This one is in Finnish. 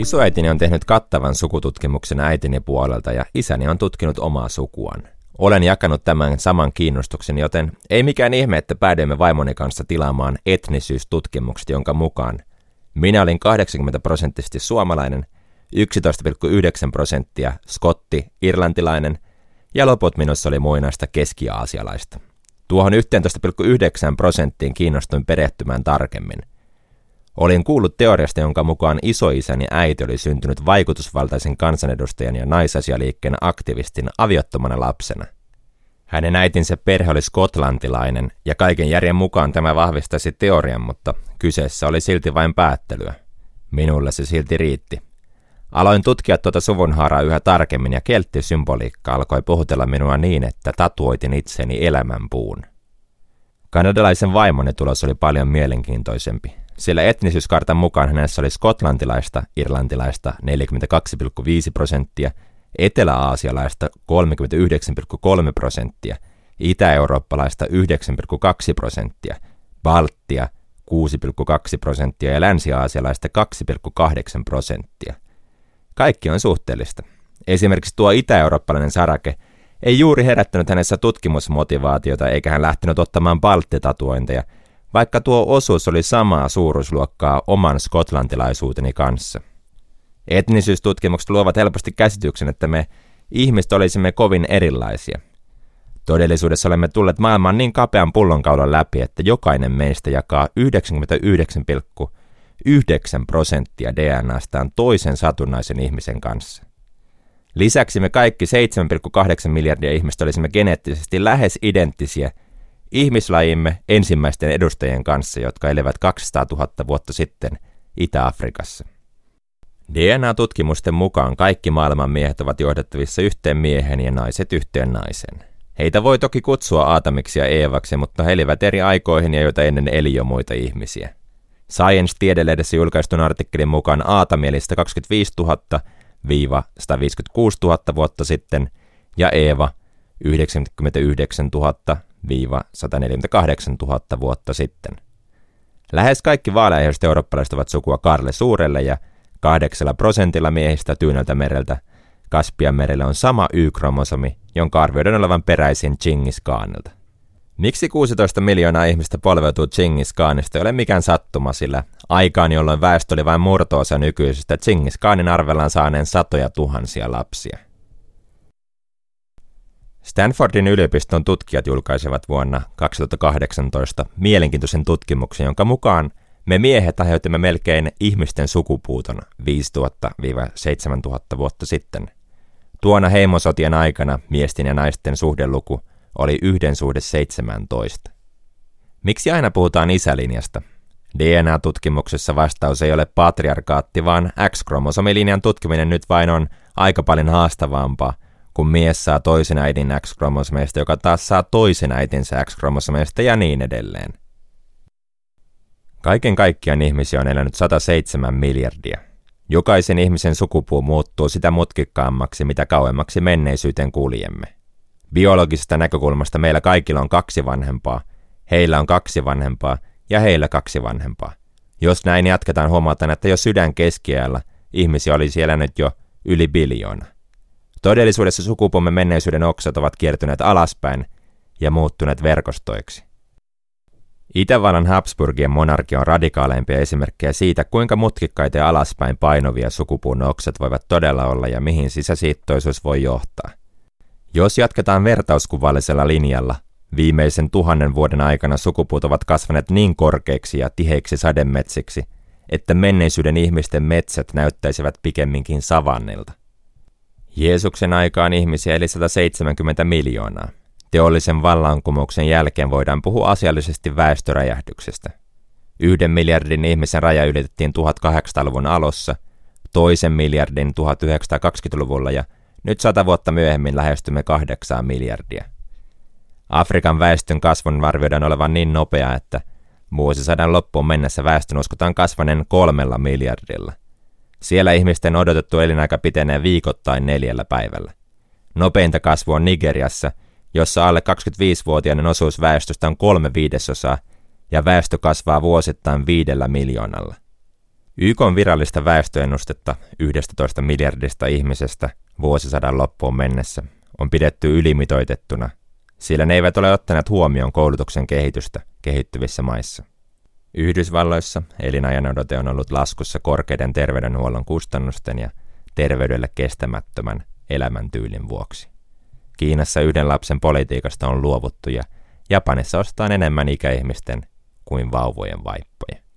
Isoäitini on tehnyt kattavan sukututkimuksen äitini puolelta ja isäni on tutkinut omaa sukuaan. Olen jakanut tämän saman kiinnostuksen, joten ei mikään ihme, että päädyimme vaimoni kanssa tilaamaan etnisyystutkimukset, jonka mukaan minä olin 80 prosenttisesti suomalainen, 11,9 prosenttia skotti, irlantilainen ja loput minussa oli muinaista keski-aasialaista. Tuohon 11,9 prosenttiin kiinnostuin perehtymään tarkemmin. Olin kuullut teoriasta, jonka mukaan isoisäni äiti oli syntynyt vaikutusvaltaisen kansanedustajan ja naisasialiikkeen aktivistin aviottomana lapsena. Hänen äitinsä perhe oli skotlantilainen, ja kaiken järjen mukaan tämä vahvistaisi teorian, mutta kyseessä oli silti vain päättelyä. Minulle se silti riitti. Aloin tutkia tuota suvunhaaraa yhä tarkemmin ja kelttisymboliikka alkoi puhutella minua niin, että tatuoitin itseni elämänpuun. Kanadalaisen vaimoni tulos oli paljon mielenkiintoisempi sillä etnisyyskartan mukaan hänessä oli skotlantilaista, irlantilaista 42,5 prosenttia, etelä-aasialaista 39,3 prosenttia, itä-eurooppalaista 9,2 prosenttia, Baltia 6,2 prosenttia ja länsi-aasialaista 2,8 prosenttia. Kaikki on suhteellista. Esimerkiksi tuo itä-eurooppalainen sarake ei juuri herättänyt hänessä tutkimusmotivaatiota eikä hän lähtenyt ottamaan balttitatuointeja – vaikka tuo osuus oli samaa suuruusluokkaa oman skotlantilaisuuteni kanssa. Etnisyystutkimukset luovat helposti käsityksen, että me ihmiset olisimme kovin erilaisia. Todellisuudessa olemme tulleet maailmaan niin kapean pullonkaulan läpi, että jokainen meistä jakaa 99,9 prosenttia DNAstaan toisen satunnaisen ihmisen kanssa. Lisäksi me kaikki 7,8 miljardia ihmistä olisimme geneettisesti lähes identtisiä – ihmislajimme ensimmäisten edustajien kanssa, jotka elivät 200 000 vuotta sitten Itä-Afrikassa. DNA-tutkimusten mukaan kaikki maailman miehet ovat johdettavissa yhteen miehen ja naiset yhteen naisen. Heitä voi toki kutsua Aatamiksi ja Eevaksi, mutta he elivät eri aikoihin ja joita ennen eli jo muita ihmisiä. Science tiedelehdessä julkaistun artikkelin mukaan Aatamielistä 25 000 156 000 vuotta sitten ja Eeva 99 000 148 000 vuotta sitten. Lähes kaikki vaaleaiheiset eurooppalaiset ovat sukua Karle Suurelle ja kahdeksalla prosentilla miehistä Tyyneltä mereltä Kaspian merelle on sama Y-kromosomi, jonka arvioidaan olevan peräisin Chingis Khanilta. Miksi 16 miljoonaa ihmistä polveutuu Chingis Khanista ei ole mikään sattuma, sillä aikaan, jolloin väestö oli vain murtoosa nykyisestä, Chingis Khanin arvellaan saaneen satoja tuhansia lapsia. Stanfordin yliopiston tutkijat julkaisevat vuonna 2018 mielenkiintoisen tutkimuksen, jonka mukaan me miehet aiheutimme melkein ihmisten sukupuuton 5000-7000 vuotta sitten. Tuona heimosotien aikana miesten ja naisten suhdeluku oli yhden suhde 17. Miksi aina puhutaan isälinjasta? DNA-tutkimuksessa vastaus ei ole patriarkaatti, vaan X-kromosomilinjan tutkiminen nyt vain on aika paljon haastavampaa – kun mies saa toisen äidin X-kromosomeista, joka taas saa toisen äitinsä X-kromosomeista ja niin edelleen. Kaiken kaikkiaan ihmisiä on elänyt 107 miljardia. Jokaisen ihmisen sukupuu muuttuu sitä mutkikkaammaksi, mitä kauemmaksi menneisyyteen kuljemme. Biologisesta näkökulmasta meillä kaikilla on kaksi vanhempaa, heillä on kaksi vanhempaa ja heillä kaksi vanhempaa. Jos näin jatketaan, huomataan, että jo sydän keskiajalla ihmisiä olisi elänyt jo yli biljoona. Todellisuudessa sukupuomme menneisyyden oksat ovat kiertyneet alaspäin ja muuttuneet verkostoiksi. Itävallan Habsburgien monarkia on radikaaleimpia esimerkkejä siitä, kuinka mutkikkaita ja alaspäin painovia sukupuun oksat voivat todella olla ja mihin sisäsiittoisuus voi johtaa. Jos jatketaan vertauskuvallisella linjalla, viimeisen tuhannen vuoden aikana sukupuut ovat kasvaneet niin korkeiksi ja tiheiksi sademetsiksi, että menneisyyden ihmisten metsät näyttäisivät pikemminkin savannilta. Jeesuksen aikaan ihmisiä eli 170 miljoonaa. Teollisen vallankumouksen jälkeen voidaan puhua asiallisesti väestöräjähdyksestä. Yhden miljardin ihmisen raja ylitettiin 1800-luvun alussa, toisen miljardin 1920-luvulla ja nyt sata vuotta myöhemmin lähestymme kahdeksaa miljardia. Afrikan väestön kasvun arvioidaan olevan niin nopea, että vuosisadan loppuun mennessä väestön uskotaan kasvaneen kolmella miljardilla. Siellä ihmisten odotettu elinaika pitenee viikoittain neljällä päivällä. Nopeinta kasvu on Nigeriassa, jossa alle 25-vuotiaiden osuus väestöstä on kolme viidesosaa ja väestö kasvaa vuosittain viidellä miljoonalla. YK on virallista väestöennustetta 11 miljardista ihmisestä vuosisadan loppuun mennessä on pidetty ylimitoitettuna, sillä ne eivät ole ottaneet huomioon koulutuksen kehitystä kehittyvissä maissa. Yhdysvalloissa elinajanodote on ollut laskussa korkeiden terveydenhuollon kustannusten ja terveydelle kestämättömän elämäntyylin vuoksi. Kiinassa yhden lapsen politiikasta on luovuttu ja Japanissa ostetaan enemmän ikäihmisten kuin vauvojen vaippoja.